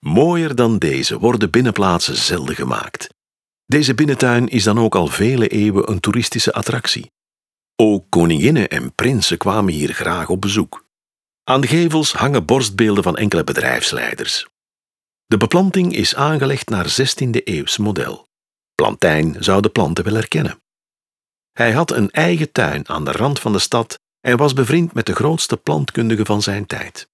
Mooier dan deze worden binnenplaatsen zelden gemaakt. Deze binnentuin is dan ook al vele eeuwen een toeristische attractie. Ook koninginnen en prinsen kwamen hier graag op bezoek. Aan de gevels hangen borstbeelden van enkele bedrijfsleiders. De beplanting is aangelegd naar 16e-eeuws model. Plantijn zou de planten wel herkennen. Hij had een eigen tuin aan de rand van de stad en was bevriend met de grootste plantkundige van zijn tijd.